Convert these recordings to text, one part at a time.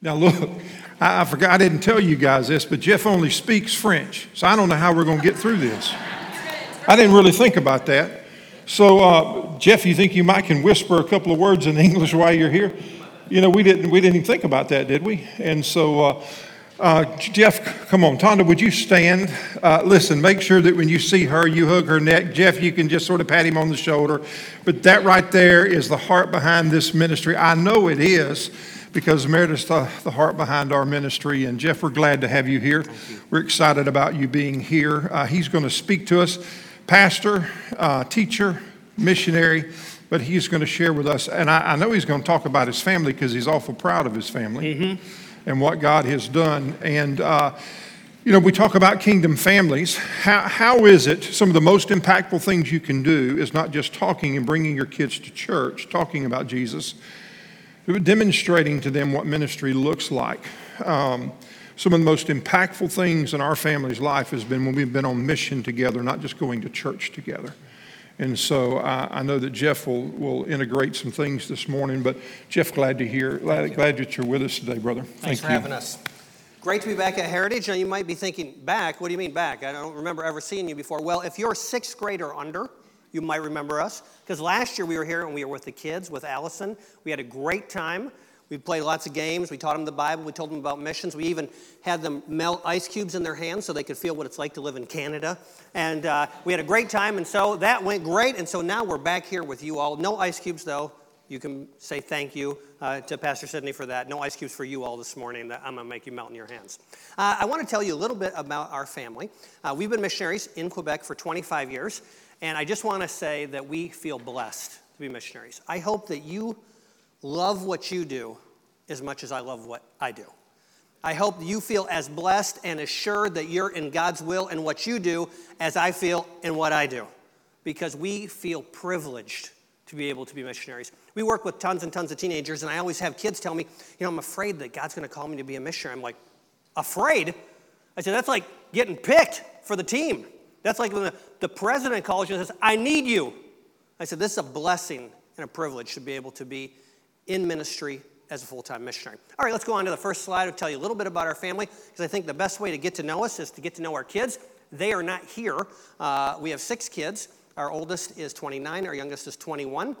Now, look, I, I, forgot, I didn't tell you guys this, but Jeff only speaks French, so I don't know how we're going to get through this. I didn't really think about that. So, uh, Jeff, you think you might can whisper a couple of words in English while you're here? You know, we didn't, we didn't even think about that, did we? And so, uh, uh, Jeff, come on. Tonda, would you stand? Uh, listen, make sure that when you see her, you hug her neck. Jeff, you can just sort of pat him on the shoulder. But that right there is the heart behind this ministry. I know it is because Meredith's the, the heart behind our ministry. And Jeff, we're glad to have you here. You. We're excited about you being here. Uh, he's going to speak to us, pastor, uh, teacher, missionary but he's going to share with us. And I, I know he's going to talk about his family because he's awful proud of his family. Mm-hmm and what God has done. And, uh, you know, we talk about kingdom families. How, how is it some of the most impactful things you can do is not just talking and bringing your kids to church, talking about Jesus, but demonstrating to them what ministry looks like. Um, some of the most impactful things in our family's life has been when we've been on mission together, not just going to church together. And so uh, I know that Jeff will, will integrate some things this morning. But Jeff, glad to hear, glad, glad that you're with us today, brother. Thanks Thank for you. having us. Great to be back at Heritage. Now you might be thinking, back? What do you mean back? I don't remember ever seeing you before. Well, if you're sixth grade or under, you might remember us because last year we were here and we were with the kids with Allison. We had a great time. We played lots of games. We taught them the Bible. We told them about missions. We even had them melt ice cubes in their hands so they could feel what it's like to live in Canada. And uh, we had a great time. And so that went great. And so now we're back here with you all. No ice cubes, though. You can say thank you uh, to Pastor Sydney for that. No ice cubes for you all this morning I'm going to make you melt in your hands. Uh, I want to tell you a little bit about our family. Uh, we've been missionaries in Quebec for 25 years. And I just want to say that we feel blessed to be missionaries. I hope that you love what you do as much as I love what I do. I hope you feel as blessed and assured that you're in God's will and what you do as I feel in what I do. Because we feel privileged to be able to be missionaries. We work with tons and tons of teenagers, and I always have kids tell me, you know, I'm afraid that God's going to call me to be a missionary. I'm like, afraid? I said, that's like getting picked for the team. That's like when the, the president calls you and says, I need you. I said, this is a blessing and a privilege to be able to be in ministry as a full time missionary. All right, let's go on to the first slide. I'll tell you a little bit about our family because I think the best way to get to know us is to get to know our kids. They are not here. Uh, we have six kids. Our oldest is 29, our youngest is 21.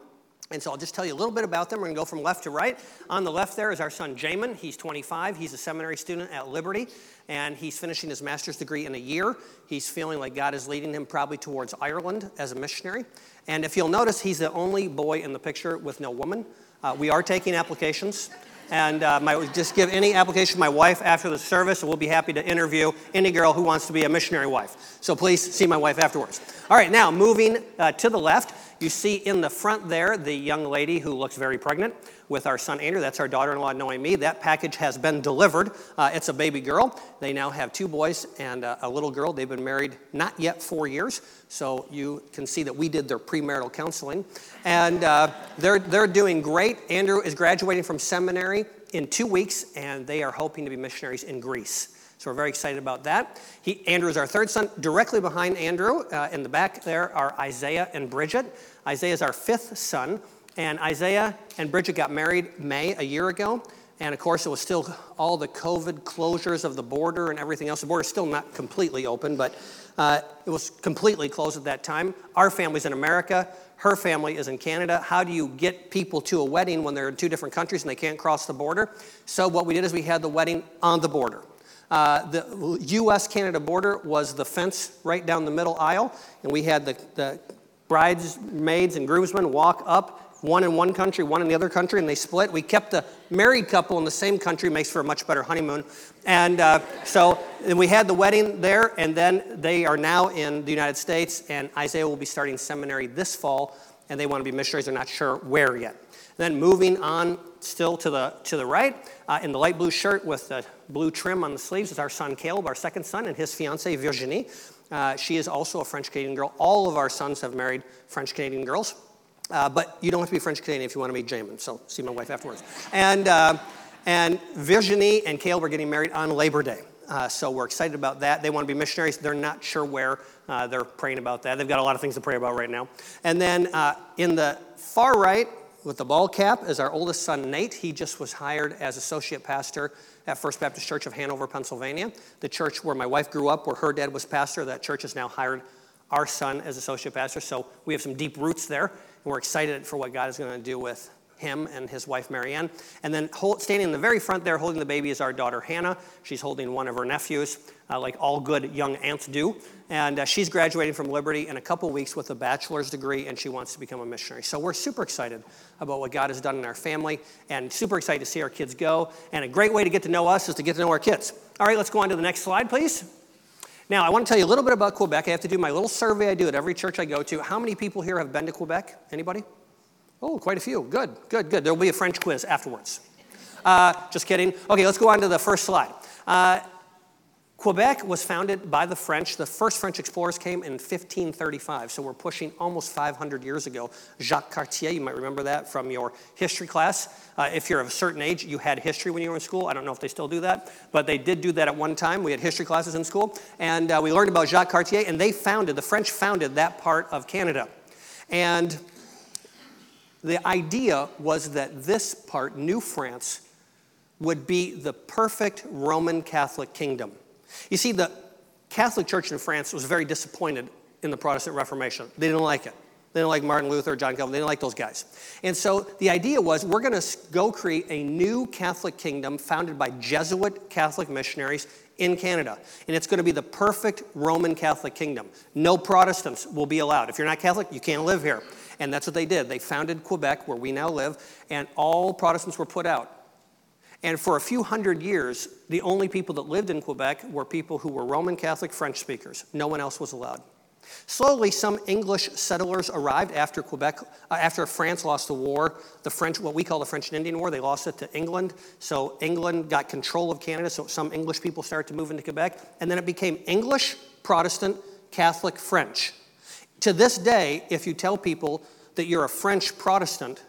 And so I'll just tell you a little bit about them. We're going to go from left to right. On the left there is our son Jamin. He's 25. He's a seminary student at Liberty, and he's finishing his master's degree in a year. He's feeling like God is leading him probably towards Ireland as a missionary. And if you'll notice, he's the only boy in the picture with no woman. Uh, we are taking applications. And uh, just give any application to my wife after the service, and we'll be happy to interview any girl who wants to be a missionary wife. So please see my wife afterwards. All right, now moving uh, to the left, you see in the front there the young lady who looks very pregnant with our son Andrew. That's our daughter in law, Noemi. That package has been delivered. Uh, it's a baby girl. They now have two boys and uh, a little girl. They've been married not yet four years, so you can see that we did their premarital counseling. And uh, they're, they're doing great. Andrew is graduating from seminary in two weeks, and they are hoping to be missionaries in Greece. So we're very excited about that. He, Andrew is our third son. Directly behind Andrew, uh, in the back there, are Isaiah and Bridget. Isaiah is our fifth son, and Isaiah and Bridget got married May a year ago. And of course, it was still all the COVID closures of the border and everything else. The border is still not completely open, but uh, it was completely closed at that time. Our family's in America. Her family is in Canada. How do you get people to a wedding when they're in two different countries and they can't cross the border? So, what we did is we had the wedding on the border. Uh, the US Canada border was the fence right down the middle aisle, and we had the, the bridesmaids and groomsmen walk up one in one country, one in the other country, and they split. We kept the married couple in the same country, makes for a much better honeymoon. And uh, so and we had the wedding there, and then they are now in the United States, and Isaiah will be starting seminary this fall, and they want to be missionaries. They're not sure where yet. Then moving on still to the, to the right, uh, in the light blue shirt with the blue trim on the sleeves is our son Caleb, our second son, and his fiancee Virginie. Uh, she is also a French Canadian girl. All of our sons have married French Canadian girls. Uh, but you don't have to be French Canadian if you want to meet Jamin, so see my wife afterwards. And, uh, and Virginie and Caleb are getting married on Labor Day. Uh, so we're excited about that. They want to be missionaries. They're not sure where. Uh, they're praying about that. They've got a lot of things to pray about right now. And then uh, in the far right, with the ball cap is our oldest son, Nate. He just was hired as associate pastor at First Baptist Church of Hanover, Pennsylvania, the church where my wife grew up, where her dad was pastor. That church has now hired our son as associate pastor. So we have some deep roots there, we're excited for what God is going to do with him and his wife Marianne. And then hold, standing in the very front there, holding the baby, is our daughter Hannah. She's holding one of her nephews, uh, like all good young aunts do. And uh, she's graduating from Liberty in a couple weeks with a bachelor's degree, and she wants to become a missionary. So we're super excited about what God has done in our family, and super excited to see our kids go. And a great way to get to know us is to get to know our kids. All right, let's go on to the next slide, please. Now, I want to tell you a little bit about Quebec. I have to do my little survey I do at every church I go to. How many people here have been to Quebec? Anybody? Oh, quite a few. Good, good, good. There will be a French quiz afterwards. Uh, just kidding. Okay, let's go on to the first slide. Uh, Quebec was founded by the French. The first French explorers came in 1535, so we're pushing almost 500 years ago. Jacques Cartier, you might remember that from your history class. Uh, if you're of a certain age, you had history when you were in school. I don't know if they still do that, but they did do that at one time. We had history classes in school, and uh, we learned about Jacques Cartier, and they founded, the French founded that part of Canada. And the idea was that this part, New France, would be the perfect Roman Catholic kingdom. You see, the Catholic Church in France was very disappointed in the Protestant Reformation. They didn't like it. They didn't like Martin Luther, John Calvin. They didn't like those guys. And so the idea was we're going to go create a new Catholic kingdom founded by Jesuit Catholic missionaries in Canada. And it's going to be the perfect Roman Catholic kingdom. No Protestants will be allowed. If you're not Catholic, you can't live here. And that's what they did. They founded Quebec, where we now live, and all Protestants were put out. And for a few hundred years, the only people that lived in Quebec were people who were Roman Catholic French speakers. No one else was allowed. Slowly, some English settlers arrived after Quebec, uh, after France lost the war, the French, what we call the French and Indian War. They lost it to England. So England got control of Canada. So some English people started to move into Quebec, and then it became English, Protestant, Catholic, French. To this day, if you tell people that you're a French Protestant,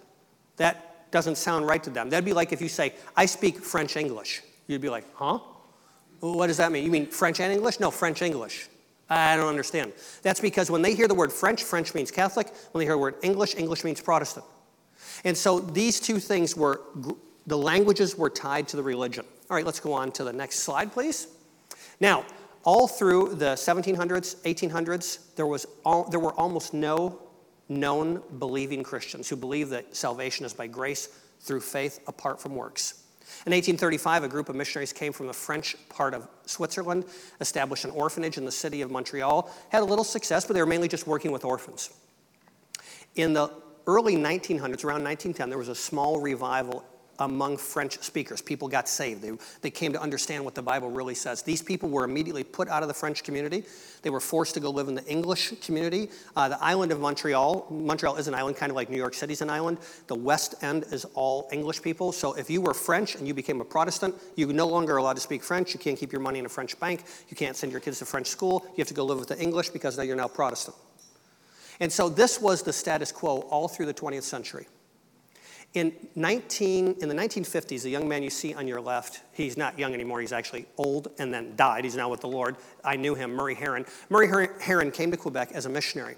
that doesn't sound right to them. That'd be like if you say, I speak French English. You'd be like, huh? What does that mean? You mean French and English? No, French English. I don't understand. That's because when they hear the word French, French means Catholic. When they hear the word English, English means Protestant. And so these two things were, the languages were tied to the religion. All right, let's go on to the next slide, please. Now, all through the 1700s, 1800s, there, was all, there were almost no known believing Christians who believe that salvation is by grace through faith apart from works. In 1835, a group of missionaries came from the French part of Switzerland, established an orphanage in the city of Montreal, had a little success, but they were mainly just working with orphans. In the early 1900s, around 1910, there was a small revival among French speakers. People got saved. They, they came to understand what the Bible really says. These people were immediately put out of the French community. They were forced to go live in the English community. Uh, the island of Montreal, Montreal is an island kind of like New York City's an island. The West End is all English people. So if you were French and you became a Protestant, you no longer allowed to speak French. You can't keep your money in a French bank. You can't send your kids to French school. You have to go live with the English because now you're now Protestant. And so this was the status quo all through the 20th century. In, 19, in the 1950s, the young man you see on your left, he's not young anymore, he's actually old and then died. He's now with the Lord. I knew him, Murray Heron. Murray Heron came to Quebec as a missionary,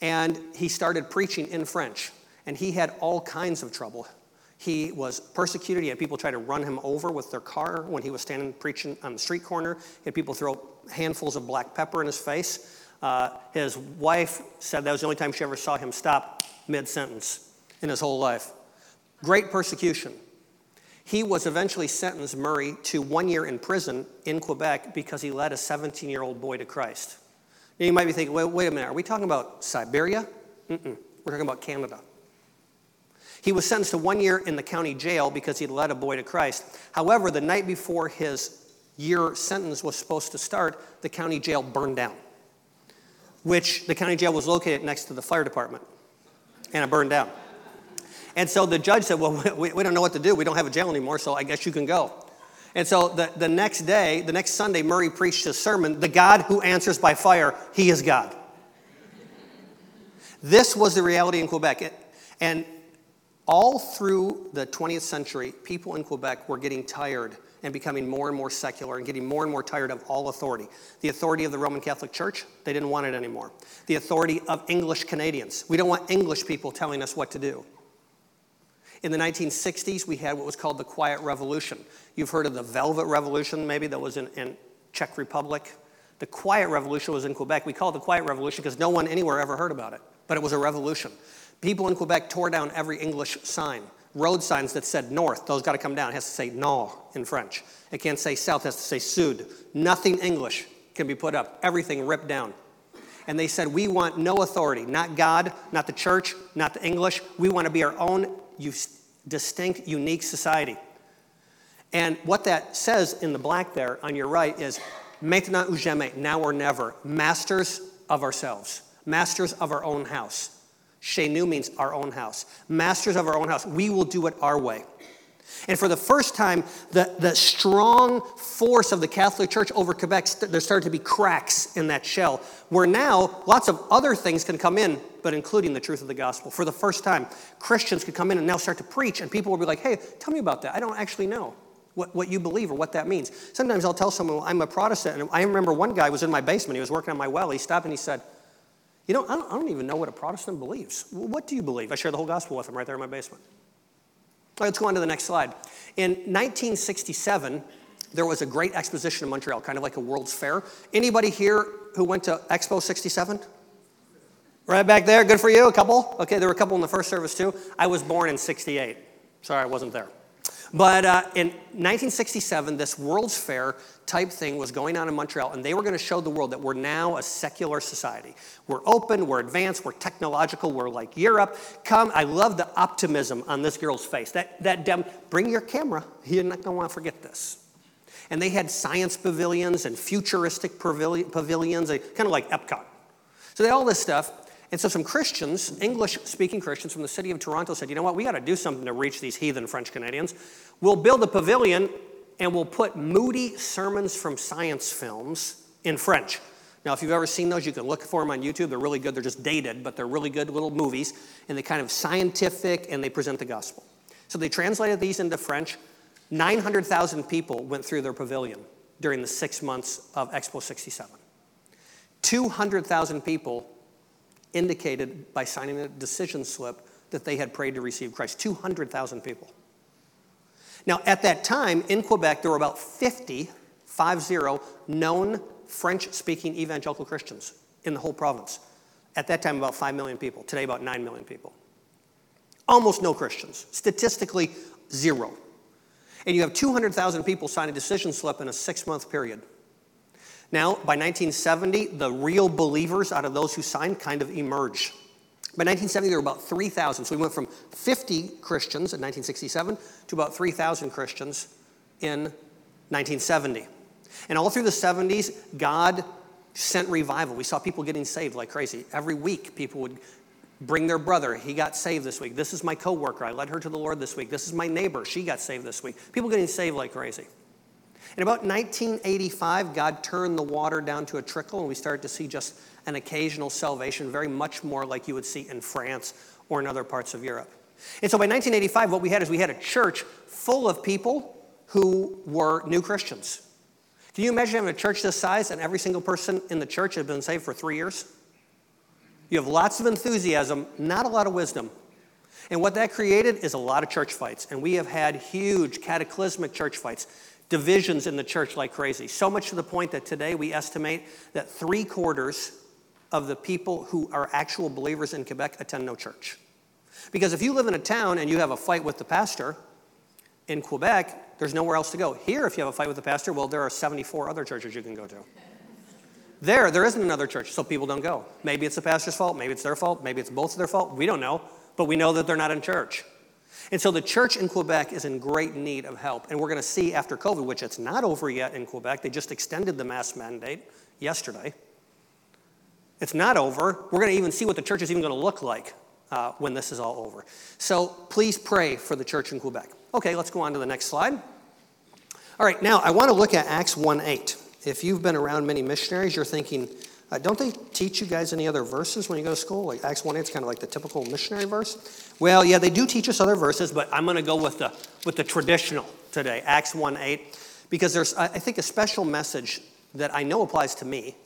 and he started preaching in French, and he had all kinds of trouble. He was persecuted. He had people try to run him over with their car when he was standing preaching on the street corner. He had people throw handfuls of black pepper in his face. Uh, his wife said that was the only time she ever saw him stop mid sentence in his whole life. Great persecution. He was eventually sentenced, Murray, to one year in prison in Quebec because he led a 17 year old boy to Christ. Now you might be thinking, wait, wait a minute, are we talking about Siberia? Mm-mm. We're talking about Canada. He was sentenced to one year in the county jail because he led a boy to Christ. However, the night before his year sentence was supposed to start, the county jail burned down, which the county jail was located next to the fire department, and it burned down. And so the judge said, Well, we, we don't know what to do. We don't have a jail anymore, so I guess you can go. And so the, the next day, the next Sunday, Murray preached his sermon The God who answers by fire, he is God. This was the reality in Quebec. And all through the 20th century, people in Quebec were getting tired and becoming more and more secular and getting more and more tired of all authority. The authority of the Roman Catholic Church, they didn't want it anymore. The authority of English Canadians. We don't want English people telling us what to do. In the 1960s, we had what was called the Quiet Revolution. You've heard of the Velvet Revolution, maybe, that was in, in Czech Republic. The Quiet Revolution was in Quebec. We call it the Quiet Revolution because no one anywhere ever heard about it, but it was a revolution. People in Quebec tore down every English sign. Road signs that said north, those got to come down. It has to say nord in French. It can't say south, it has to say sud. Nothing English can be put up. Everything ripped down. And they said, We want no authority, not God, not the church, not the English. We want to be our own distinct, unique society. And what that says in the black there on your right is maintenant ou jamais, now or never, masters of ourselves, masters of our own house. Chez nous means our own house. Masters of our own house. We will do it our way. And for the first time, the, the strong force of the Catholic Church over Quebec, there started to be cracks in that shell, where now lots of other things can come in, but including the truth of the gospel. For the first time, Christians could come in and now start to preach, and people will be like, hey, tell me about that. I don't actually know what, what you believe or what that means. Sometimes I'll tell someone, well, I'm a Protestant. And I remember one guy was in my basement, he was working on my well. He stopped and he said, you know, I don't, I don't even know what a Protestant believes. What do you believe? I share the whole gospel with him right there in my basement. Let's go on to the next slide. In 1967, there was a great exposition in Montreal, kind of like a World's Fair. Anybody here who went to Expo 67? Right back there, good for you, a couple? Okay, there were a couple in the first service too. I was born in 68. Sorry, I wasn't there. But uh, in 1967, this World's Fair type thing was going on in Montreal, and they were going to show the world that we're now a secular society. We're open, we're advanced, we're technological, we're like Europe. Come, I love the optimism on this girl's face. That, that dem, bring your camera. You're not going to want to forget this. And they had science pavilions and futuristic pavilions, kind of like Epcot. So they had all this stuff. And so some Christians, English speaking Christians from the city of Toronto, said, you know what, we got to do something to reach these heathen French Canadians. We'll build a pavilion and we'll put Moody sermons from science films in French. Now, if you've ever seen those, you can look for them on YouTube. They're really good. They're just dated, but they're really good little movies. And they're kind of scientific and they present the gospel. So they translated these into French. 900,000 people went through their pavilion during the six months of Expo 67. 200,000 people indicated by signing a decision slip that they had prayed to receive Christ. 200,000 people. Now, at that time in Quebec, there were about 50, 50 known French speaking evangelical Christians in the whole province. At that time, about 5 million people. Today, about 9 million people. Almost no Christians. Statistically, zero. And you have 200,000 people sign a decision slip in a six month period. Now, by 1970, the real believers out of those who signed kind of emerge. By 1970, there were about 3,000. So we went from 50 Christians in 1967 to about 3,000 Christians in 1970. And all through the 70s, God sent revival. We saw people getting saved like crazy. Every week, people would bring their brother. He got saved this week. This is my coworker. I led her to the Lord this week. This is my neighbor. She got saved this week. People getting saved like crazy. In about 1985, God turned the water down to a trickle, and we started to see just an occasional salvation, very much more like you would see in France or in other parts of Europe. And so by 1985, what we had is we had a church full of people who were new Christians. Can you imagine having a church this size and every single person in the church had been saved for three years? You have lots of enthusiasm, not a lot of wisdom. And what that created is a lot of church fights. And we have had huge cataclysmic church fights divisions in the church like crazy. So much to the point that today we estimate that three quarters of the people who are actual believers in Quebec attend no church. Because if you live in a town and you have a fight with the pastor in Quebec, there's nowhere else to go. Here, if you have a fight with the pastor, well, there are 74 other churches you can go to. There, there isn't another church, so people don't go. Maybe it's the pastor's fault, maybe it's their fault, maybe it's both their fault. We don't know, but we know that they're not in church. And so the church in Quebec is in great need of help. And we're going to see after COVID, which it's not over yet in Quebec, they just extended the mask mandate yesterday. It's not over. We're going to even see what the church is even going to look like uh, when this is all over. So please pray for the church in Quebec. Okay, let's go on to the next slide. All right, now I want to look at Acts 1 8. If you've been around many missionaries, you're thinking, uh, don't they teach you guys any other verses when you go to school? Like Acts 1 8 is kind of like the typical missionary verse. Well, yeah, they do teach us other verses, but I'm going to go with the, with the traditional today, Acts 1 8, because there's, I think, a special message that I know applies to me,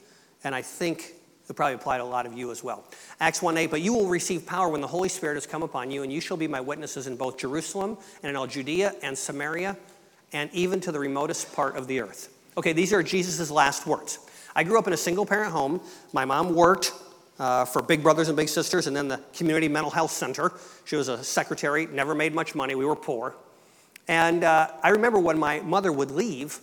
and I think It'll probably apply to a lot of you as well. Acts 1 8, but you will receive power when the Holy Spirit has come upon you, and you shall be my witnesses in both Jerusalem and in all Judea and Samaria and even to the remotest part of the earth. Okay, these are Jesus' last words. I grew up in a single parent home. My mom worked uh, for Big Brothers and Big Sisters and then the Community Mental Health Center. She was a secretary, never made much money. We were poor. And uh, I remember when my mother would leave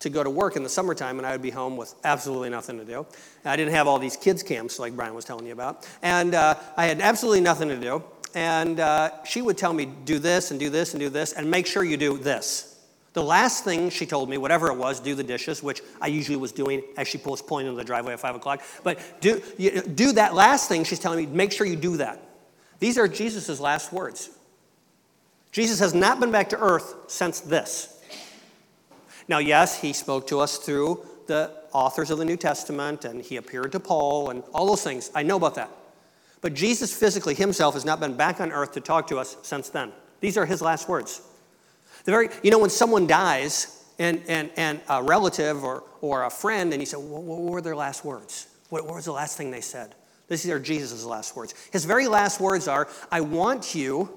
to go to work in the summertime, and I would be home with absolutely nothing to do. I didn't have all these kids' camps like Brian was telling you about. And uh, I had absolutely nothing to do. And uh, she would tell me, do this and do this and do this, and make sure you do this. The last thing she told me, whatever it was, do the dishes, which I usually was doing as she was pulling into the driveway at 5 o'clock. But do, do that last thing she's telling me, make sure you do that. These are Jesus' last words. Jesus has not been back to earth since this. Now, yes, he spoke to us through the authors of the New Testament and he appeared to Paul and all those things. I know about that. But Jesus physically himself has not been back on earth to talk to us since then. These are his last words. The very, you know, when someone dies and, and, and a relative or, or a friend, and you say, what, what were their last words? What, what was the last thing they said? These are Jesus' last words. His very last words are, I want you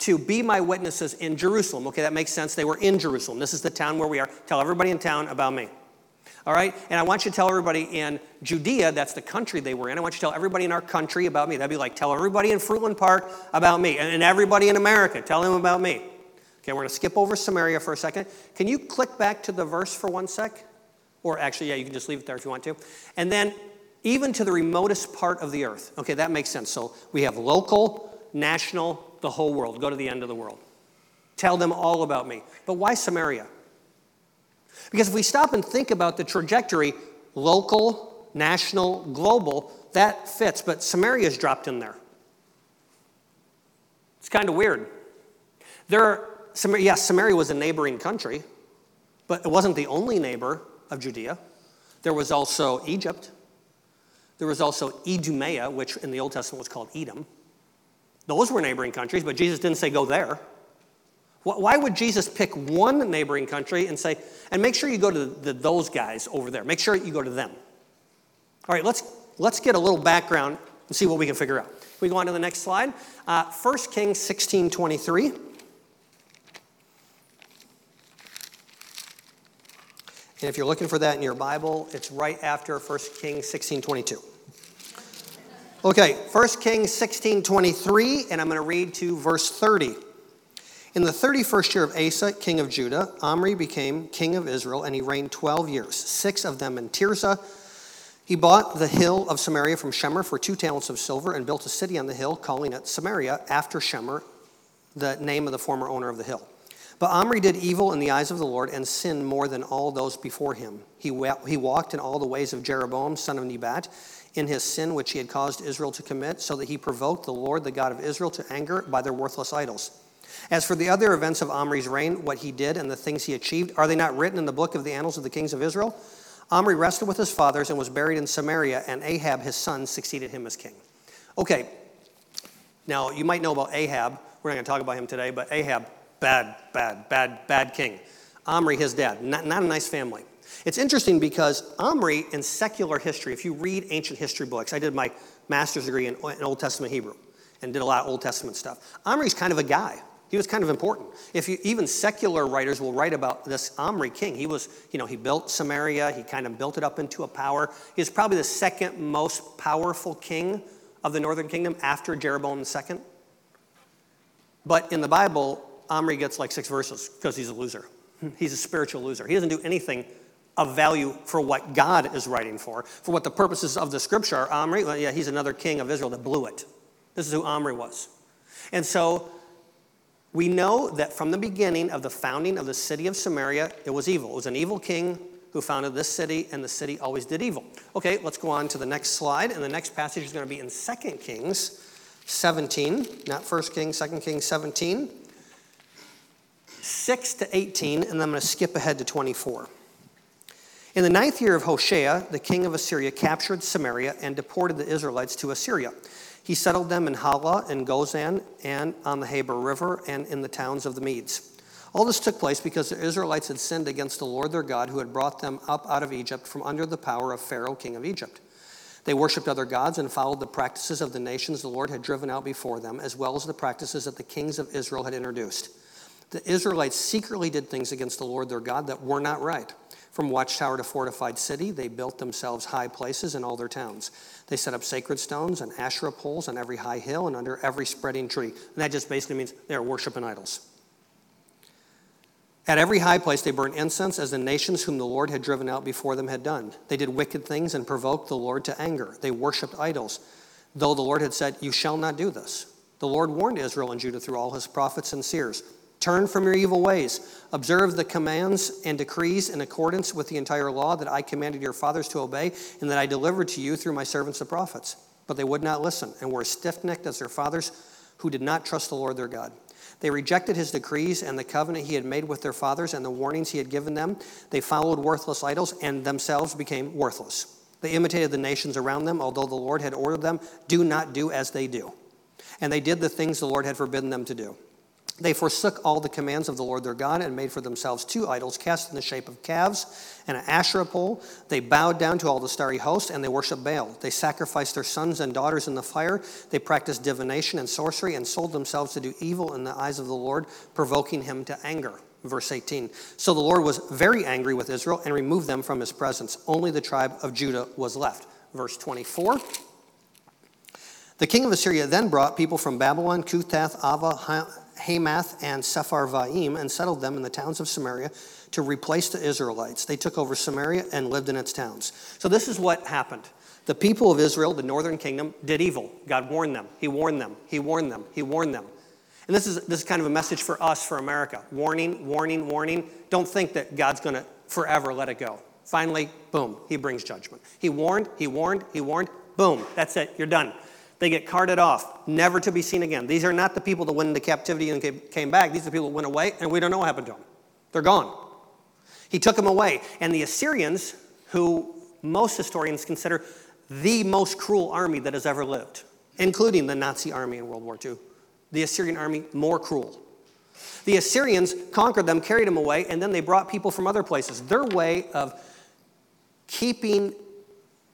to be my witnesses in Jerusalem. Okay, that makes sense. They were in Jerusalem. This is the town where we are. Tell everybody in town about me. All right? And I want you to tell everybody in Judea, that's the country they were in. I want you to tell everybody in our country about me. That'd be like tell everybody in Fruitland Park about me. And everybody in America, tell them about me. Okay, we're going to skip over Samaria for a second. Can you click back to the verse for one sec? Or actually, yeah, you can just leave it there if you want to. And then, even to the remotest part of the earth. Okay, that makes sense. So we have local, national, the whole world. Go to the end of the world. Tell them all about me. But why Samaria? Because if we stop and think about the trajectory, local, national, global, that fits. But Samaria is dropped in there. It's kind of weird. There are Samaria, yes, Samaria was a neighboring country, but it wasn't the only neighbor of Judea. There was also Egypt. There was also Idumea, which in the Old Testament was called Edom. Those were neighboring countries, but Jesus didn't say go there. Why would Jesus pick one neighboring country and say, and make sure you go to the, those guys over there? Make sure you go to them. All right, let's, let's get a little background and see what we can figure out. We go on to the next slide? Uh, 1 Kings 16 23. And if you're looking for that in your Bible, it's right after 1 Kings 16 22. Okay, 1 Kings 16 23, and I'm going to read to verse 30. In the 31st year of Asa, king of Judah, Omri became king of Israel, and he reigned 12 years, six of them in Tirzah. He bought the hill of Samaria from Shemer for two talents of silver and built a city on the hill, calling it Samaria after Shemer, the name of the former owner of the hill. But Omri did evil in the eyes of the Lord and sinned more than all those before him. He, he walked in all the ways of Jeroboam, son of Nebat, in his sin which he had caused Israel to commit, so that he provoked the Lord, the God of Israel, to anger by their worthless idols. As for the other events of Omri's reign, what he did and the things he achieved, are they not written in the book of the annals of the kings of Israel? Omri rested with his fathers and was buried in Samaria, and Ahab, his son, succeeded him as king. Okay, now you might know about Ahab. We're not going to talk about him today, but Ahab bad, bad, bad, bad king. Omri, his dad, not, not a nice family. It's interesting because Omri, in secular history, if you read ancient history books, I did my master's degree in, in Old Testament Hebrew and did a lot of Old Testament stuff. Omri's kind of a guy. He was kind of important. If you, even secular writers will write about this Omri king, he was, you know, he built Samaria, he kind of built it up into a power. He was probably the second most powerful king of the northern kingdom after Jeroboam II. But in the Bible, Omri gets like six verses because he's a loser. He's a spiritual loser. He doesn't do anything of value for what God is writing for, for what the purposes of the scripture are. Omri, well, yeah, he's another king of Israel that blew it. This is who Omri was. And so we know that from the beginning of the founding of the city of Samaria, it was evil. It was an evil king who founded this city, and the city always did evil. Okay, let's go on to the next slide. And the next passage is going to be in 2 Kings 17, not 1 Kings, 2 Kings 17. 6 to 18, and then I'm going to skip ahead to 24. In the ninth year of Hoshea, the king of Assyria captured Samaria and deported the Israelites to Assyria. He settled them in Halah and Gozan and on the Habor River and in the towns of the Medes. All this took place because the Israelites had sinned against the Lord their God who had brought them up out of Egypt from under the power of Pharaoh, king of Egypt. They worshiped other gods and followed the practices of the nations the Lord had driven out before them, as well as the practices that the kings of Israel had introduced. The Israelites secretly did things against the Lord their God that were not right. From watchtower to fortified city, they built themselves high places in all their towns. They set up sacred stones and Asherah poles on every high hill and under every spreading tree. And that just basically means they are worshiping idols. At every high place, they burned incense as the nations whom the Lord had driven out before them had done. They did wicked things and provoked the Lord to anger. They worshiped idols, though the Lord had said, You shall not do this. The Lord warned Israel and Judah through all his prophets and seers. Turn from your evil ways. Observe the commands and decrees in accordance with the entire law that I commanded your fathers to obey and that I delivered to you through my servants the prophets. But they would not listen and were stiff necked as their fathers who did not trust the Lord their God. They rejected his decrees and the covenant he had made with their fathers and the warnings he had given them. They followed worthless idols and themselves became worthless. They imitated the nations around them, although the Lord had ordered them, do not do as they do. And they did the things the Lord had forbidden them to do. They forsook all the commands of the Lord their God and made for themselves two idols cast in the shape of calves and an Asherah pole. They bowed down to all the starry host and they worshiped Baal. They sacrificed their sons and daughters in the fire. They practiced divination and sorcery and sold themselves to do evil in the eyes of the Lord, provoking him to anger. Verse 18. So the Lord was very angry with Israel and removed them from his presence. Only the tribe of Judah was left. Verse 24. The king of Assyria then brought people from Babylon, Kuthah, Ava, Hamath and Sepharvaim and settled them in the towns of Samaria to replace the Israelites. They took over Samaria and lived in its towns. So this is what happened. The people of Israel, the northern kingdom, did evil. God warned them. He warned them. He warned them. He warned them. And this is, this is kind of a message for us, for America. Warning, warning, warning. Don't think that God's going to forever let it go. Finally, boom, he brings judgment. He warned, he warned, he warned, boom, that's it, you're done. They get carted off, never to be seen again. These are not the people that went into captivity and came back. These are the people that went away, and we don't know what happened to them. They're gone. He took them away. And the Assyrians, who most historians consider the most cruel army that has ever lived, including the Nazi army in World War II, the Assyrian army more cruel. The Assyrians conquered them, carried them away, and then they brought people from other places. Their way of keeping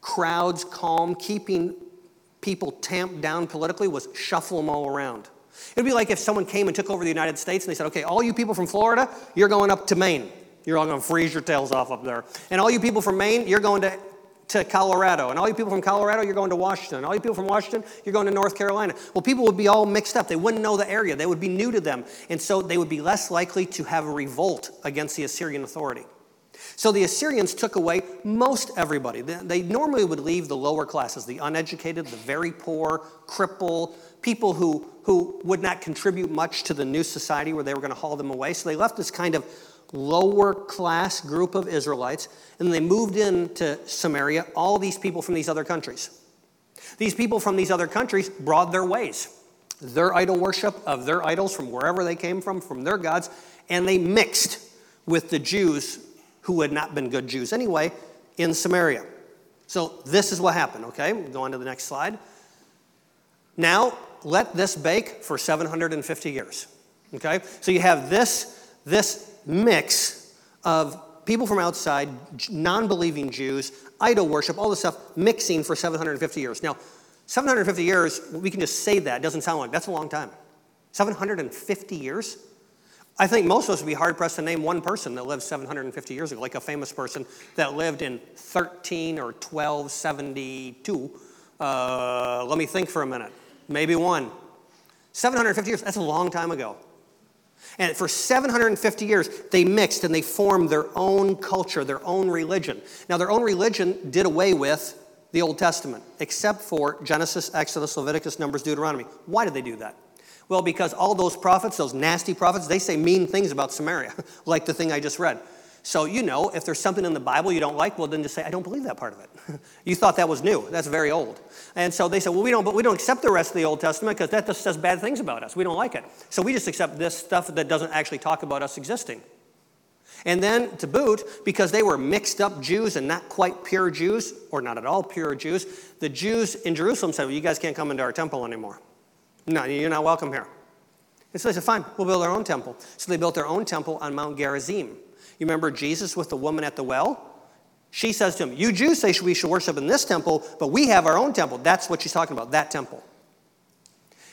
crowds calm, keeping people tamped down politically was shuffle them all around. It'd be like if someone came and took over the United States and they said, okay, all you people from Florida, you're going up to Maine. You're all going to freeze your tails off up there. And all you people from Maine, you're going to, to Colorado. And all you people from Colorado, you're going to Washington. All you people from Washington, you're going to North Carolina. Well, people would be all mixed up. They wouldn't know the area, they would be new to them. And so they would be less likely to have a revolt against the Assyrian authority. So the Assyrians took away most everybody. They normally would leave the lower classes, the uneducated, the very poor, cripple, people who, who would not contribute much to the new society where they were going to haul them away. So they left this kind of lower class group of Israelites, and they moved into Samaria, all these people from these other countries. These people from these other countries brought their ways, their idol worship of their idols from wherever they came from, from their gods, and they mixed with the Jews who had not been good Jews anyway in Samaria. So this is what happened, okay? We'll go on to the next slide. Now, let this bake for 750 years. Okay? So you have this, this mix of people from outside, non believing Jews, idol worship, all this stuff mixing for 750 years. Now, 750 years, we can just say that. It doesn't sound like that's a long time. 750 years? I think most of us would be hard pressed to name one person that lived 750 years ago, like a famous person that lived in 13 or 1272. Uh, let me think for a minute. Maybe one. 750 years, that's a long time ago. And for 750 years, they mixed and they formed their own culture, their own religion. Now, their own religion did away with the Old Testament, except for Genesis, Exodus, Leviticus, Numbers, Deuteronomy. Why did they do that? Well, because all those prophets, those nasty prophets, they say mean things about Samaria, like the thing I just read. So, you know, if there's something in the Bible you don't like, well, then just say, I don't believe that part of it. you thought that was new. That's very old. And so they said, well, we don't, but we don't accept the rest of the Old Testament because that just says bad things about us. We don't like it. So we just accept this stuff that doesn't actually talk about us existing. And then to boot, because they were mixed up Jews and not quite pure Jews, or not at all pure Jews, the Jews in Jerusalem said, well, you guys can't come into our temple anymore. No, you're not welcome here. And so they said, fine, we'll build our own temple. So they built their own temple on Mount Gerizim. You remember Jesus with the woman at the well? She says to him, You Jews say we should worship in this temple, but we have our own temple. That's what she's talking about, that temple.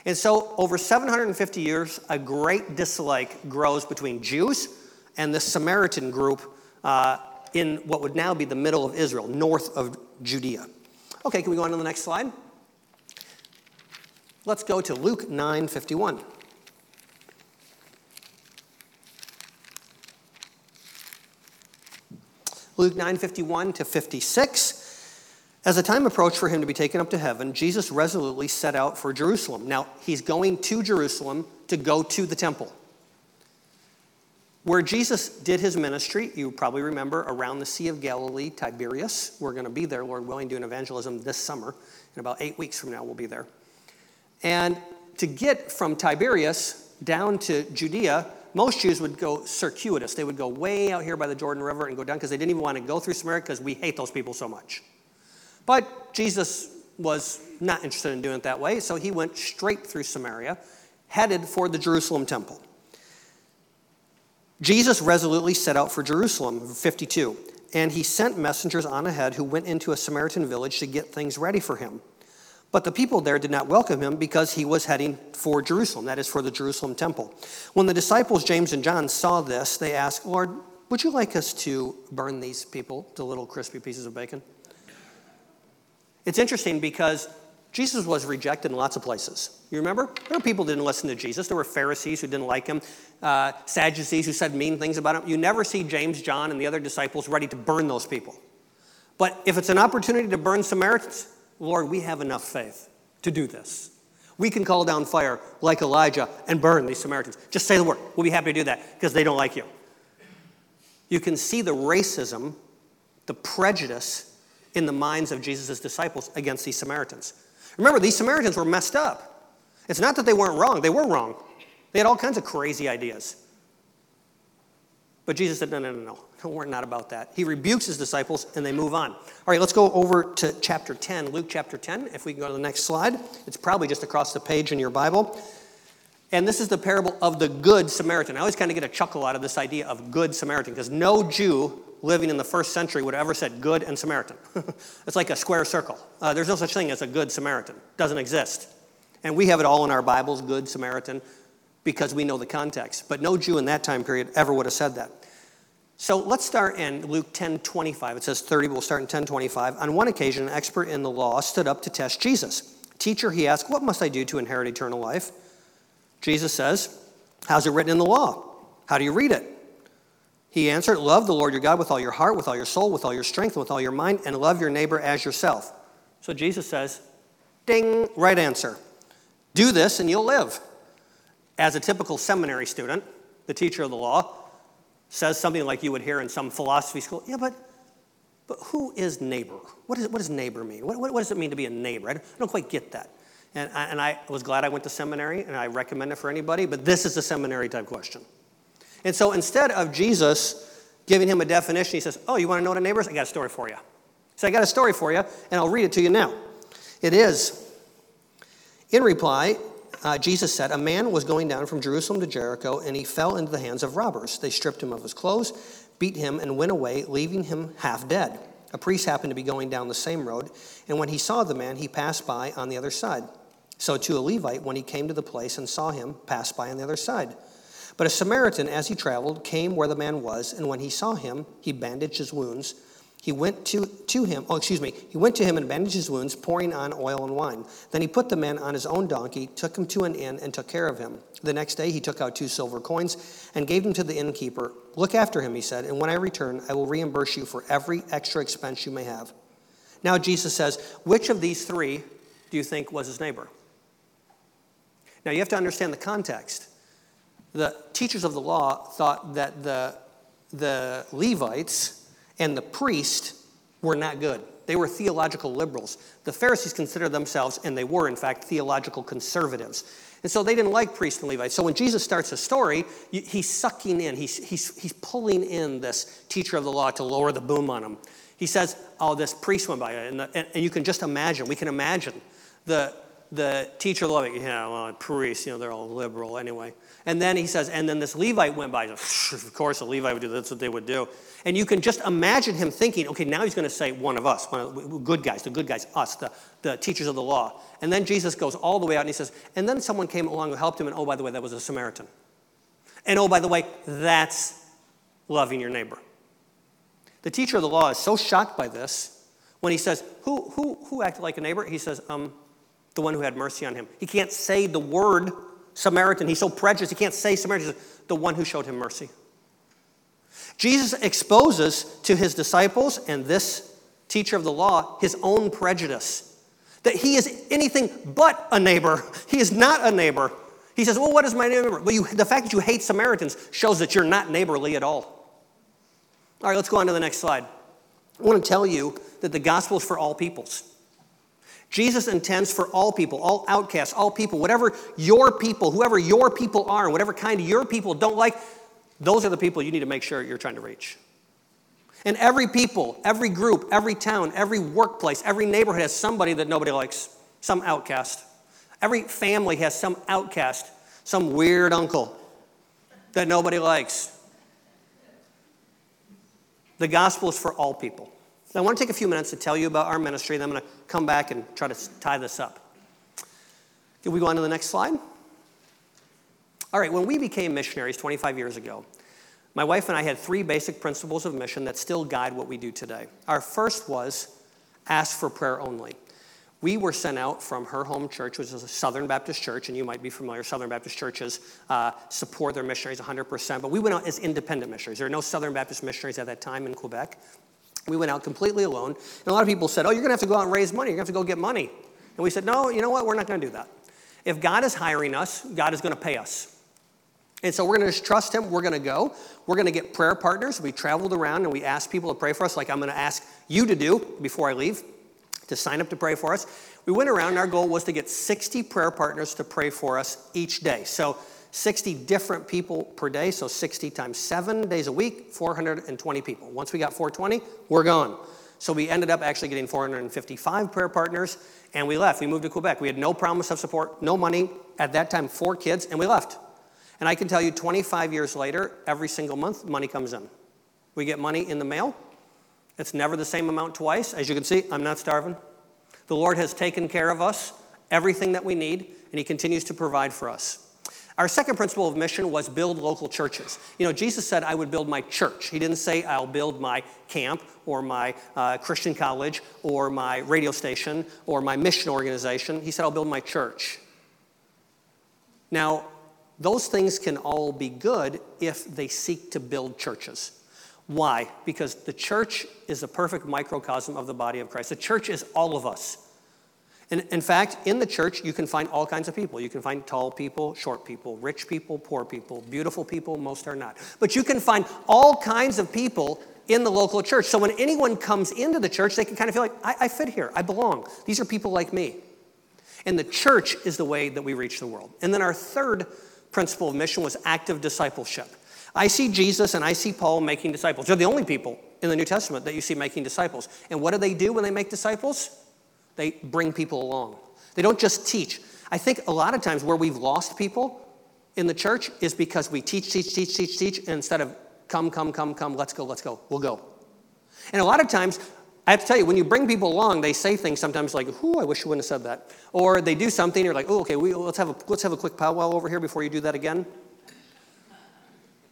And so, over 750 years, a great dislike grows between Jews and the Samaritan group uh, in what would now be the middle of Israel, north of Judea. Okay, can we go on to the next slide? Let's go to Luke 9 51. Luke 9 51 to 56. As the time approached for him to be taken up to heaven, Jesus resolutely set out for Jerusalem. Now, he's going to Jerusalem to go to the temple. Where Jesus did his ministry, you probably remember, around the Sea of Galilee, Tiberias. We're going to be there, Lord willing, doing evangelism this summer. In about eight weeks from now, we'll be there. And to get from Tiberias down to Judea, most Jews would go circuitous. They would go way out here by the Jordan River and go down because they didn't even want to go through Samaria because we hate those people so much. But Jesus was not interested in doing it that way, so he went straight through Samaria, headed for the Jerusalem temple. Jesus resolutely set out for Jerusalem, 52, and he sent messengers on ahead who went into a Samaritan village to get things ready for him. But the people there did not welcome him because he was heading for Jerusalem, that is, for the Jerusalem temple. When the disciples, James and John, saw this, they asked, Lord, would you like us to burn these people to little crispy pieces of bacon? It's interesting because Jesus was rejected in lots of places. You remember? There were people who didn't listen to Jesus. There were Pharisees who didn't like him, uh, Sadducees who said mean things about him. You never see James, John, and the other disciples ready to burn those people. But if it's an opportunity to burn Samaritans, Lord, we have enough faith to do this. We can call down fire like Elijah and burn these Samaritans. Just say the word. We'll be happy to do that because they don't like you. You can see the racism, the prejudice in the minds of Jesus' disciples against these Samaritans. Remember, these Samaritans were messed up. It's not that they weren't wrong, they were wrong. They had all kinds of crazy ideas. But Jesus said, no, no, no, no. We're not about that. He rebukes his disciples and they move on. All right, let's go over to chapter 10, Luke chapter 10. If we can go to the next slide, it's probably just across the page in your Bible. And this is the parable of the Good Samaritan. I always kind of get a chuckle out of this idea of Good Samaritan because no Jew living in the first century would have ever said good and Samaritan. it's like a square circle. Uh, there's no such thing as a Good Samaritan, it doesn't exist. And we have it all in our Bibles, Good Samaritan because we know the context. But no Jew in that time period ever would have said that. So let's start in Luke 10 25. It says 30, but we'll start in 10 25. On one occasion, an expert in the law stood up to test Jesus. Teacher, he asked, What must I do to inherit eternal life? Jesus says, How's it written in the law? How do you read it? He answered, Love the Lord your God with all your heart, with all your soul, with all your strength, and with all your mind, and love your neighbor as yourself. So Jesus says, Ding, right answer. Do this and you'll live as a typical seminary student, the teacher of the law says something like you would hear in some philosophy school. Yeah, but, but who is neighbor? What, is, what does neighbor mean? What, what, what does it mean to be a neighbor? I don't, I don't quite get that. And, I, and I was glad I went to seminary, and I recommend it for anybody, but this is a seminary type question. And so instead of Jesus giving him a definition, he says, Oh, you want to know what a neighbor is? I got a story for you. So I got a story for you, and I'll read it to you now. It is, in reply, uh, Jesus said, A man was going down from Jerusalem to Jericho, and he fell into the hands of robbers. They stripped him of his clothes, beat him, and went away, leaving him half dead. A priest happened to be going down the same road, and when he saw the man, he passed by on the other side. So, too a Levite, when he came to the place and saw him, passed by on the other side. But a Samaritan, as he traveled, came where the man was, and when he saw him, he bandaged his wounds he went to, to him, oh, excuse me, he went to him and bandaged his wounds, pouring on oil and wine. Then he put the man on his own donkey, took him to an inn, and took care of him. The next day he took out two silver coins and gave them to the innkeeper. Look after him, he said, and when I return, I will reimburse you for every extra expense you may have. Now Jesus says, which of these three do you think was his neighbor? Now you have to understand the context. The teachers of the law thought that the, the Levites, and the priest were not good. They were theological liberals. The Pharisees considered themselves, and they were, in fact, theological conservatives. And so they didn't like priests and Levites. So when Jesus starts a story, he's sucking in, he's, he's, he's pulling in this teacher of the law to lower the boom on him. He says, Oh, this priest went by. And, the, and you can just imagine, we can imagine the, the teacher law, yeah, well, priests, you know, they're all liberal anyway. And then he says, and then this Levite went by. Of course, a Levite would do that's what they would do. And you can just imagine him thinking, okay, now he's going to say one of us, one of the good guys, the good guys, us, the, the teachers of the law. And then Jesus goes all the way out and he says, and then someone came along who helped him, and oh, by the way, that was a Samaritan. And oh, by the way, that's loving your neighbor. The teacher of the law is so shocked by this when he says, Who, who, who acted like a neighbor? He says, um, The one who had mercy on him. He can't say the word Samaritan. He's so prejudiced, he can't say Samaritan. The one who showed him mercy. Jesus exposes to his disciples and this teacher of the law his own prejudice that he is anything but a neighbor. He is not a neighbor. He says, Well, what is my neighbor? Well, you, the fact that you hate Samaritans shows that you're not neighborly at all. All right, let's go on to the next slide. I want to tell you that the gospel is for all peoples. Jesus intends for all people, all outcasts, all people, whatever your people, whoever your people are, whatever kind your people don't like, those are the people you need to make sure you're trying to reach. And every people, every group, every town, every workplace, every neighborhood has somebody that nobody likes, some outcast. Every family has some outcast, some weird uncle that nobody likes. The gospel is for all people. I want to take a few minutes to tell you about our ministry, and I'm going to come back and try to tie this up. Can we go on to the next slide? All right, when we became missionaries 25 years ago, my wife and I had three basic principles of mission that still guide what we do today. Our first was ask for prayer only. We were sent out from her home church, which is a Southern Baptist church, and you might be familiar. Southern Baptist churches uh, support their missionaries 100%, but we went out as independent missionaries. There are no Southern Baptist missionaries at that time in Quebec. We went out completely alone. And a lot of people said, Oh, you're going to have to go out and raise money. You're going to have to go get money. And we said, No, you know what? We're not going to do that. If God is hiring us, God is going to pay us. And so we're going to just trust Him. We're going to go. We're going to get prayer partners. We traveled around and we asked people to pray for us, like I'm going to ask you to do before I leave, to sign up to pray for us. We went around, and our goal was to get 60 prayer partners to pray for us each day. So 60 different people per day, so 60 times seven days a week, 420 people. Once we got 420, we're gone. So we ended up actually getting 455 prayer partners, and we left. We moved to Quebec. We had no promise of support, no money. At that time, four kids, and we left. And I can tell you, 25 years later, every single month, money comes in. We get money in the mail. It's never the same amount twice. As you can see, I'm not starving. The Lord has taken care of us, everything that we need, and He continues to provide for us. Our second principle of mission was build local churches. You know, Jesus said, I would build my church. He didn't say, I'll build my camp or my uh, Christian college or my radio station or my mission organization. He said, I'll build my church. Now, those things can all be good if they seek to build churches. Why? Because the church is a perfect microcosm of the body of Christ. The church is all of us. And in fact, in the church, you can find all kinds of people. You can find tall people, short people, rich people, poor people, beautiful people, most are not. But you can find all kinds of people in the local church. So when anyone comes into the church, they can kind of feel like, I, I fit here, I belong. These are people like me. And the church is the way that we reach the world. And then our third principle of mission was active discipleship. I see Jesus and I see Paul making disciples. They're the only people in the New Testament that you see making disciples. And what do they do when they make disciples? They bring people along. They don't just teach. I think a lot of times where we've lost people in the church is because we teach, teach, teach, teach, teach, and instead of come, come, come, come, let's go, let's go, we'll go. And a lot of times, I have to tell you, when you bring people along, they say things sometimes like, "Ooh, I wish you wouldn't have said that," or they do something, you're like, "Oh, okay, we, let's have a let's have a quick powwow over here before you do that again."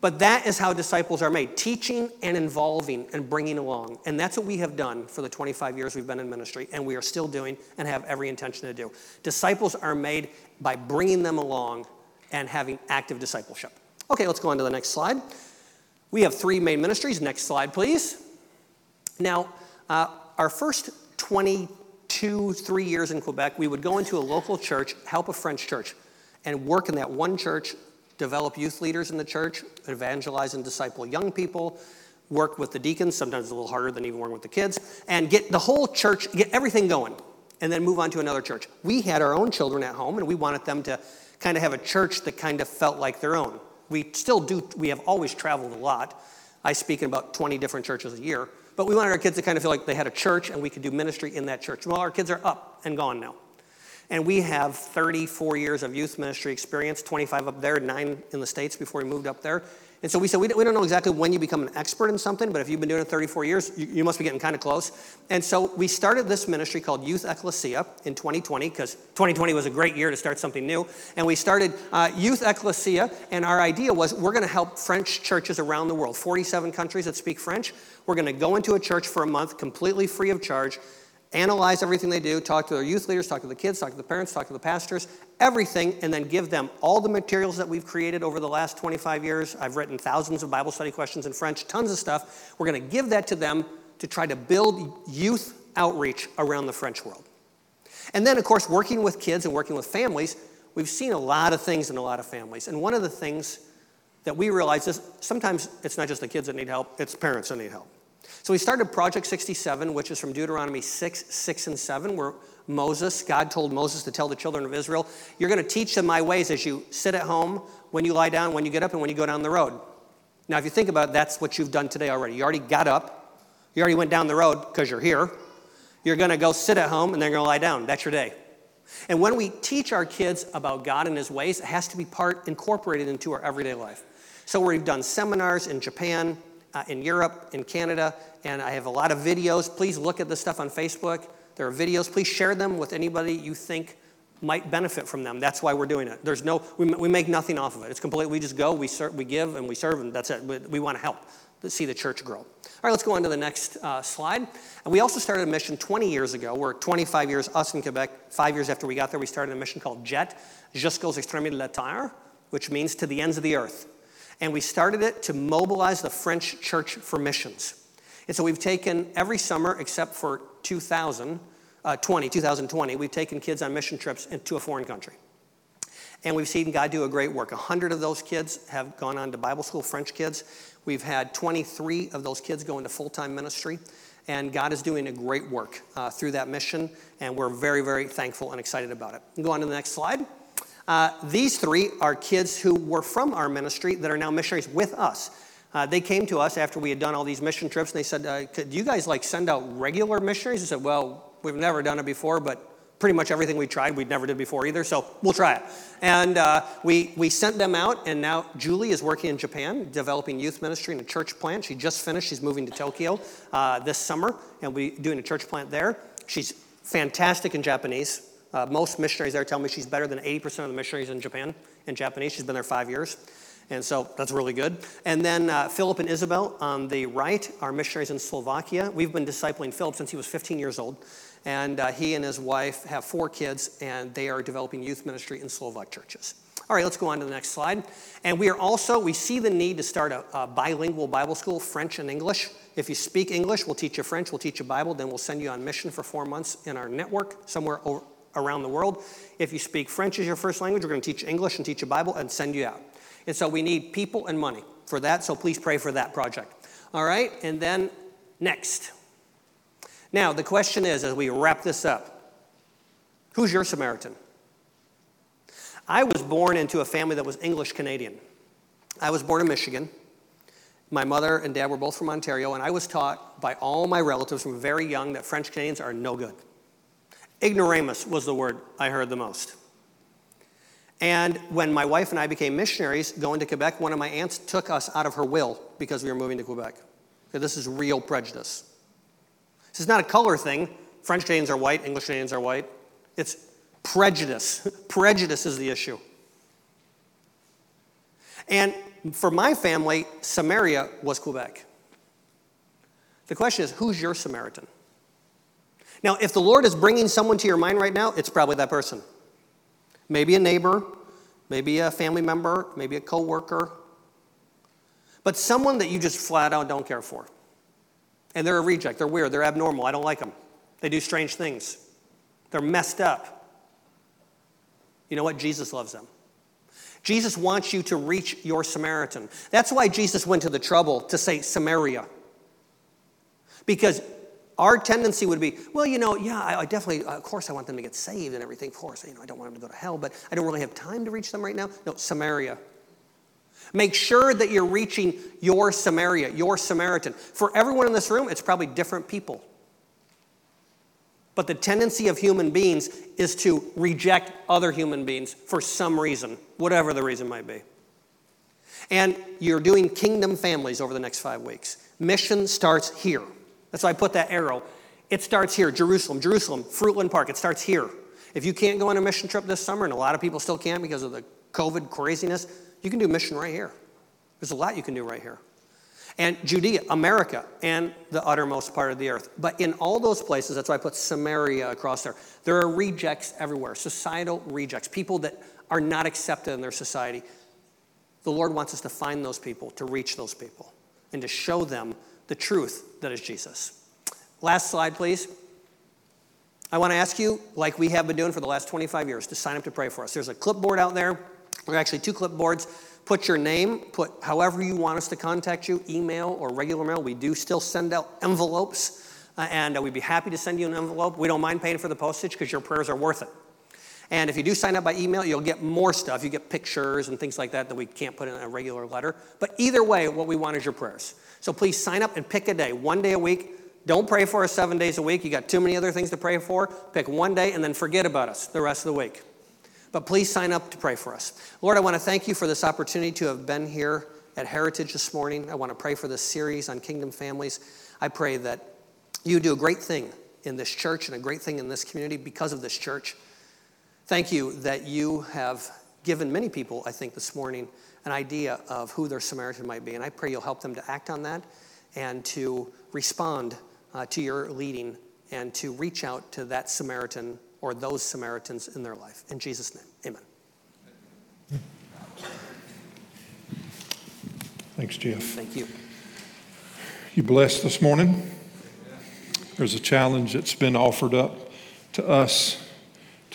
But that is how disciples are made teaching and involving and bringing along. And that's what we have done for the 25 years we've been in ministry, and we are still doing and have every intention to do. Disciples are made by bringing them along and having active discipleship. Okay, let's go on to the next slide. We have three main ministries. Next slide, please. Now, uh, our first 22, three years in Quebec, we would go into a local church, help a French church, and work in that one church develop youth leaders in the church, evangelize and disciple young people, work with the deacons, sometimes a little harder than even working with the kids, and get the whole church, get everything going, and then move on to another church. We had our own children at home, and we wanted them to kind of have a church that kind of felt like their own. We still do, we have always traveled a lot. I speak in about 20 different churches a year, but we wanted our kids to kind of feel like they had a church and we could do ministry in that church. Well, our kids are up and gone now. And we have 34 years of youth ministry experience, 25 up there, nine in the States before we moved up there. And so we said, we don't know exactly when you become an expert in something, but if you've been doing it 34 years, you, must be getting kind of close. And so we started this ministry called Youth Ecclesia in 2020, because 2020 was a great year to start something new. And we started uh, Youth Ecclesia, and our idea was we're going to help French churches around the world, 47 countries that speak French. We're going to go into a church for a month completely free of charge analyze everything they do, talk to their youth leaders, talk to the kids, talk to the parents, talk to the pastors, everything, and then give them all the materials that we've created over the last 25 years. I've written thousands of Bible study questions in French, tons of stuff. We're going to give that to them to try to build youth outreach around the French world. And then, of course, working with kids and working with families, we've seen a lot of things in a lot of families. And one of the things that we realize is sometimes it's not just the kids that need help, it's parents that need help. So we started Project 67, which is from Deuteronomy 6, 6, and 7, where Moses, God told Moses to tell the children of Israel, You're going to teach them my ways as you sit at home, when you lie down, when you get up, and when you go down the road. Now, if you think about it, that's what you've done today already. You already got up, you already went down the road because you're here. You're going to go sit at home, and then you're going to lie down. That's your day. And when we teach our kids about God and His ways, it has to be part incorporated into our everyday life. So we've done seminars in Japan, uh, in Europe, in Canada, and I have a lot of videos. Please look at the stuff on Facebook. There are videos. Please share them with anybody you think might benefit from them. That's why we're doing it. There's no, we, we make nothing off of it. It's complete. We just go, we, serve, we give, and we serve, and that's it. We, we want to help see the church grow. All right, let's go on to the next uh, slide. And we also started a mission 20 years ago. We're 25 years, us in Quebec, five years after we got there, we started a mission called JET, Jusqu'aux extrémités de la terre, which means to the ends of the earth and we started it to mobilize the French church for missions. And so we've taken every summer except for 2000, uh, 2020, we've taken kids on mission trips into a foreign country. And we've seen God do a great work. 100 of those kids have gone on to Bible school, French kids. We've had 23 of those kids go into full time ministry. And God is doing a great work uh, through that mission. And we're very, very thankful and excited about it. Go on to the next slide. Uh, these three are kids who were from our ministry that are now missionaries with us. Uh, they came to us after we had done all these mission trips and they said, uh, Could you guys like send out regular missionaries? I said, Well, we've never done it before, but pretty much everything we tried, we'd never did before either, so we'll try it. And uh, we, we sent them out, and now Julie is working in Japan, developing youth ministry in a church plant. She just finished, she's moving to Tokyo uh, this summer, and we'll be doing a church plant there. She's fantastic in Japanese. Uh, most missionaries there tell me she's better than 80% of the missionaries in Japan in Japanese. She's been there five years. And so that's really good. And then uh, Philip and Isabel on the right are missionaries in Slovakia. We've been discipling Philip since he was 15 years old. And uh, he and his wife have four kids, and they are developing youth ministry in Slovak churches. All right, let's go on to the next slide. And we are also, we see the need to start a, a, bilingual Bible school, French and English. If you speak English, we'll teach you French, we'll teach you Bible, then we'll send you on mission for four months in our network somewhere over, around the world. If you speak French as your first language, we're going to teach English and teach a Bible and send you out. And so we need people and money for that, so please pray for that project. All right, and then next. Now, the question is as we wrap this up who's your Samaritan? I was born into a family that was English Canadian. I was born in Michigan. My mother and dad were both from Ontario, and I was taught by all my relatives from very young that French Canadians are no good. Ignoramus was the word I heard the most. And when my wife and I became missionaries going to Quebec, one of my aunts took us out of her will because we were moving to Quebec. Okay, this is real prejudice. This is not a color thing. French Canadians are white, English Canadians are white. It's prejudice. prejudice is the issue. And for my family, Samaria was Quebec. The question is who's your Samaritan? Now, if the Lord is bringing someone to your mind right now, it's probably that person. Maybe a neighbor, maybe a family member, maybe a coworker, but someone that you just flat out don't care for. And they're a reject, they're weird, they're abnormal, I don't like them. They do strange things. They're messed up. You know what? Jesus loves them. Jesus wants you to reach your Samaritan. That's why Jesus went to the trouble to say Samaria. Because our tendency would be, well, you know, yeah, I, I, definitely, of course, I want them to get saved and everything. Of course, you know, I don't want them to go to hell, but I don't really have time to reach them right now. No, Samaria. Make sure that you're reaching your Samaria, your Samaritan. For everyone in this room, it's probably different people. But the tendency of human beings is to reject other human beings for some reason, whatever the reason might be. And you're doing kingdom families over the next five weeks. Mission starts here. That's why I put that arrow. It starts here, Jerusalem, Jerusalem, Fruitland Park. It starts here. If you can't go on a mission trip this summer, and a lot of people still can't because of the COVID craziness, you can do mission right here. There's a lot you can do right here. And Judea, America, and the uttermost part of the earth. But in all those places, that's why I put Samaria across there, there are rejects everywhere, societal rejects, people that are not accepted in their society. The Lord wants us to find those people, to reach those people, and to show them the truth that is Jesus. Last slide, please. I want to ask you, like we have been doing for the last 25 years, to sign up to pray for us. There's a clipboard out there. There are actually two clipboards. Put your name, put however you want us to contact you, email or regular mail. We do still send out envelopes, uh, and uh, we'd be happy to send you an envelope. We don't mind paying for the postage because your prayers are worth it. And if you do sign up by email, you'll get more stuff. You get pictures and things like that that we can't put in a regular letter. But either way, what we want is your prayers. So please sign up and pick a day, one day a week. Don't pray for us seven days a week. You got too many other things to pray for. Pick one day and then forget about us the rest of the week. But please sign up to pray for us. Lord, I want to thank you for this opportunity to have been here at Heritage this morning. I want to pray for this series on kingdom families. I pray that you do a great thing in this church and a great thing in this community because of this church. Thank you that you have given many people, I think, this morning an idea of who their Samaritan might be. And I pray you'll help them to act on that and to respond uh, to your leading and to reach out to that Samaritan or those Samaritans in their life. In Jesus' name, amen. Thanks, Jeff. Thank you. You blessed this morning? There's a challenge that's been offered up to us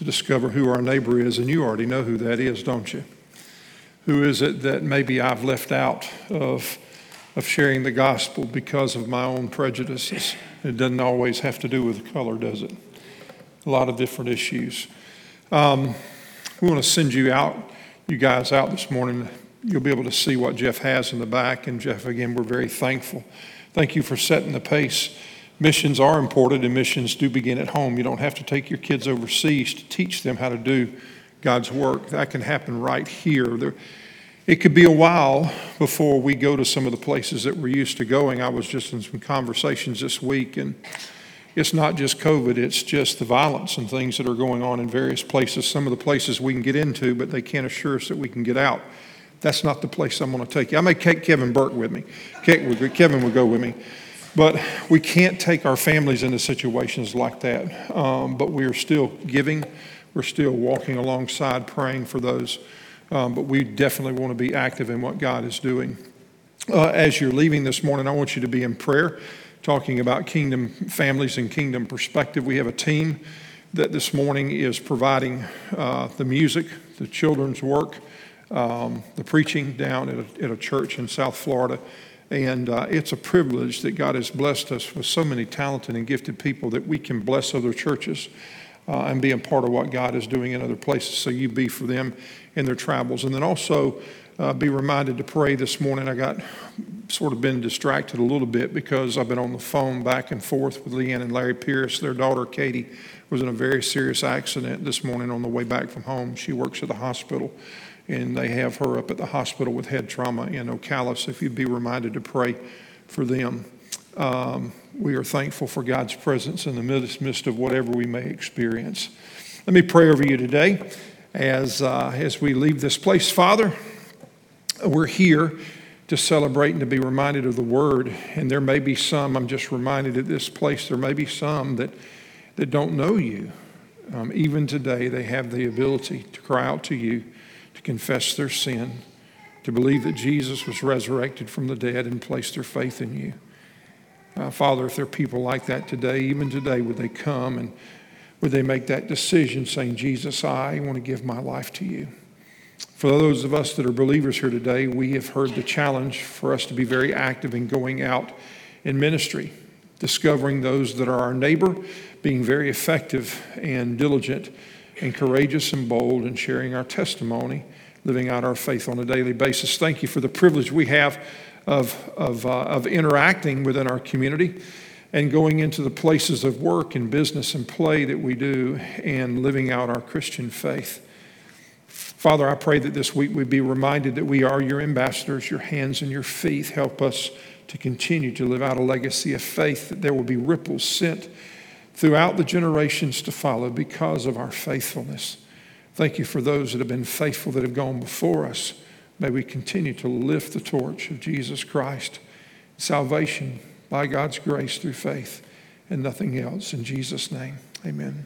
to discover who our neighbor is, and you already know who that is, don't you? Who is it that maybe I've left out of, of sharing the gospel because of my own prejudices? It doesn't always have to do with color, does it? a lot of different issues. Um, we want to send you out, you guys out this morning. You'll be able to see what Jeff has in the back. And Jeff, again, we're very thankful. Thank you for setting the pace. Missions are important, and missions do begin at home. You don't have to take your kids overseas to teach them how to do God's work. That can happen right here. There, it could be a while before we go to some of the places that we're used to going. I was just in some conversations this week, and it's not just COVID, it's just the violence and things that are going on in various places. Some of the places we can get into, but they can't assure us that we can get out. That's not the place I'm going to take you. I may take Kevin Burke with me. Kevin would go with me. But we can't take our families into situations like that. Um, but we are still giving, we're still walking alongside, praying for those. Um, but we definitely want to be active in what God is doing. Uh, as you're leaving this morning, I want you to be in prayer talking about kingdom families and kingdom perspective. We have a team that this morning is providing uh, the music, the children's work, um, the preaching down at a, at a, church in South Florida. And uh, it's a privilege that God has blessed us with so many talented and gifted people that we can bless other churches uh, and be a part of what God is doing in other places. So you be for them in their travels. And then also, uh, be reminded to pray this morning. I got sort of been distracted a little bit because I've been on the phone back and forth with Leanne and Larry Pierce. Their daughter, Katie, was in a very serious accident this morning on the way back from home. She works at the hospital, and they have her up at the hospital with head trauma in Ocala. So if you'd be reminded to pray for them. Um, we are thankful for God's presence in the midst of whatever we may experience. Let me pray over you today as, uh, as we leave this place. Father, we're here to celebrate and to be reminded of the word. And there may be some, I'm just reminded at this place, there may be some that, that don't know you. Um, even today, they have the ability to cry out to you, to confess their sin, to believe that Jesus was resurrected from the dead and place their faith in you. Uh, Father, if there are people like that today, even today, would they come and would they make that decision saying, Jesus, I want to give my life to you? For those of us that are believers here today, we have heard the challenge for us to be very active in going out in ministry, discovering those that are our neighbor, being very effective and diligent and courageous and bold, and sharing our testimony, living out our faith on a daily basis. Thank you for the privilege we have of, of, uh, of interacting within our community. and going into the places of work and business and play that we do and living out our Christian faith. Father, I pray that this week we be reminded that we are your ambassadors, your hands and your feet. Help us to continue to live out a legacy of faith, that there will be ripples sent throughout the generations to follow because of our faithfulness. Thank you for those that have been faithful that have gone before us. May we continue to lift the torch of Jesus Christ, salvation by God's grace through faith and nothing else. In Jesus' name, amen.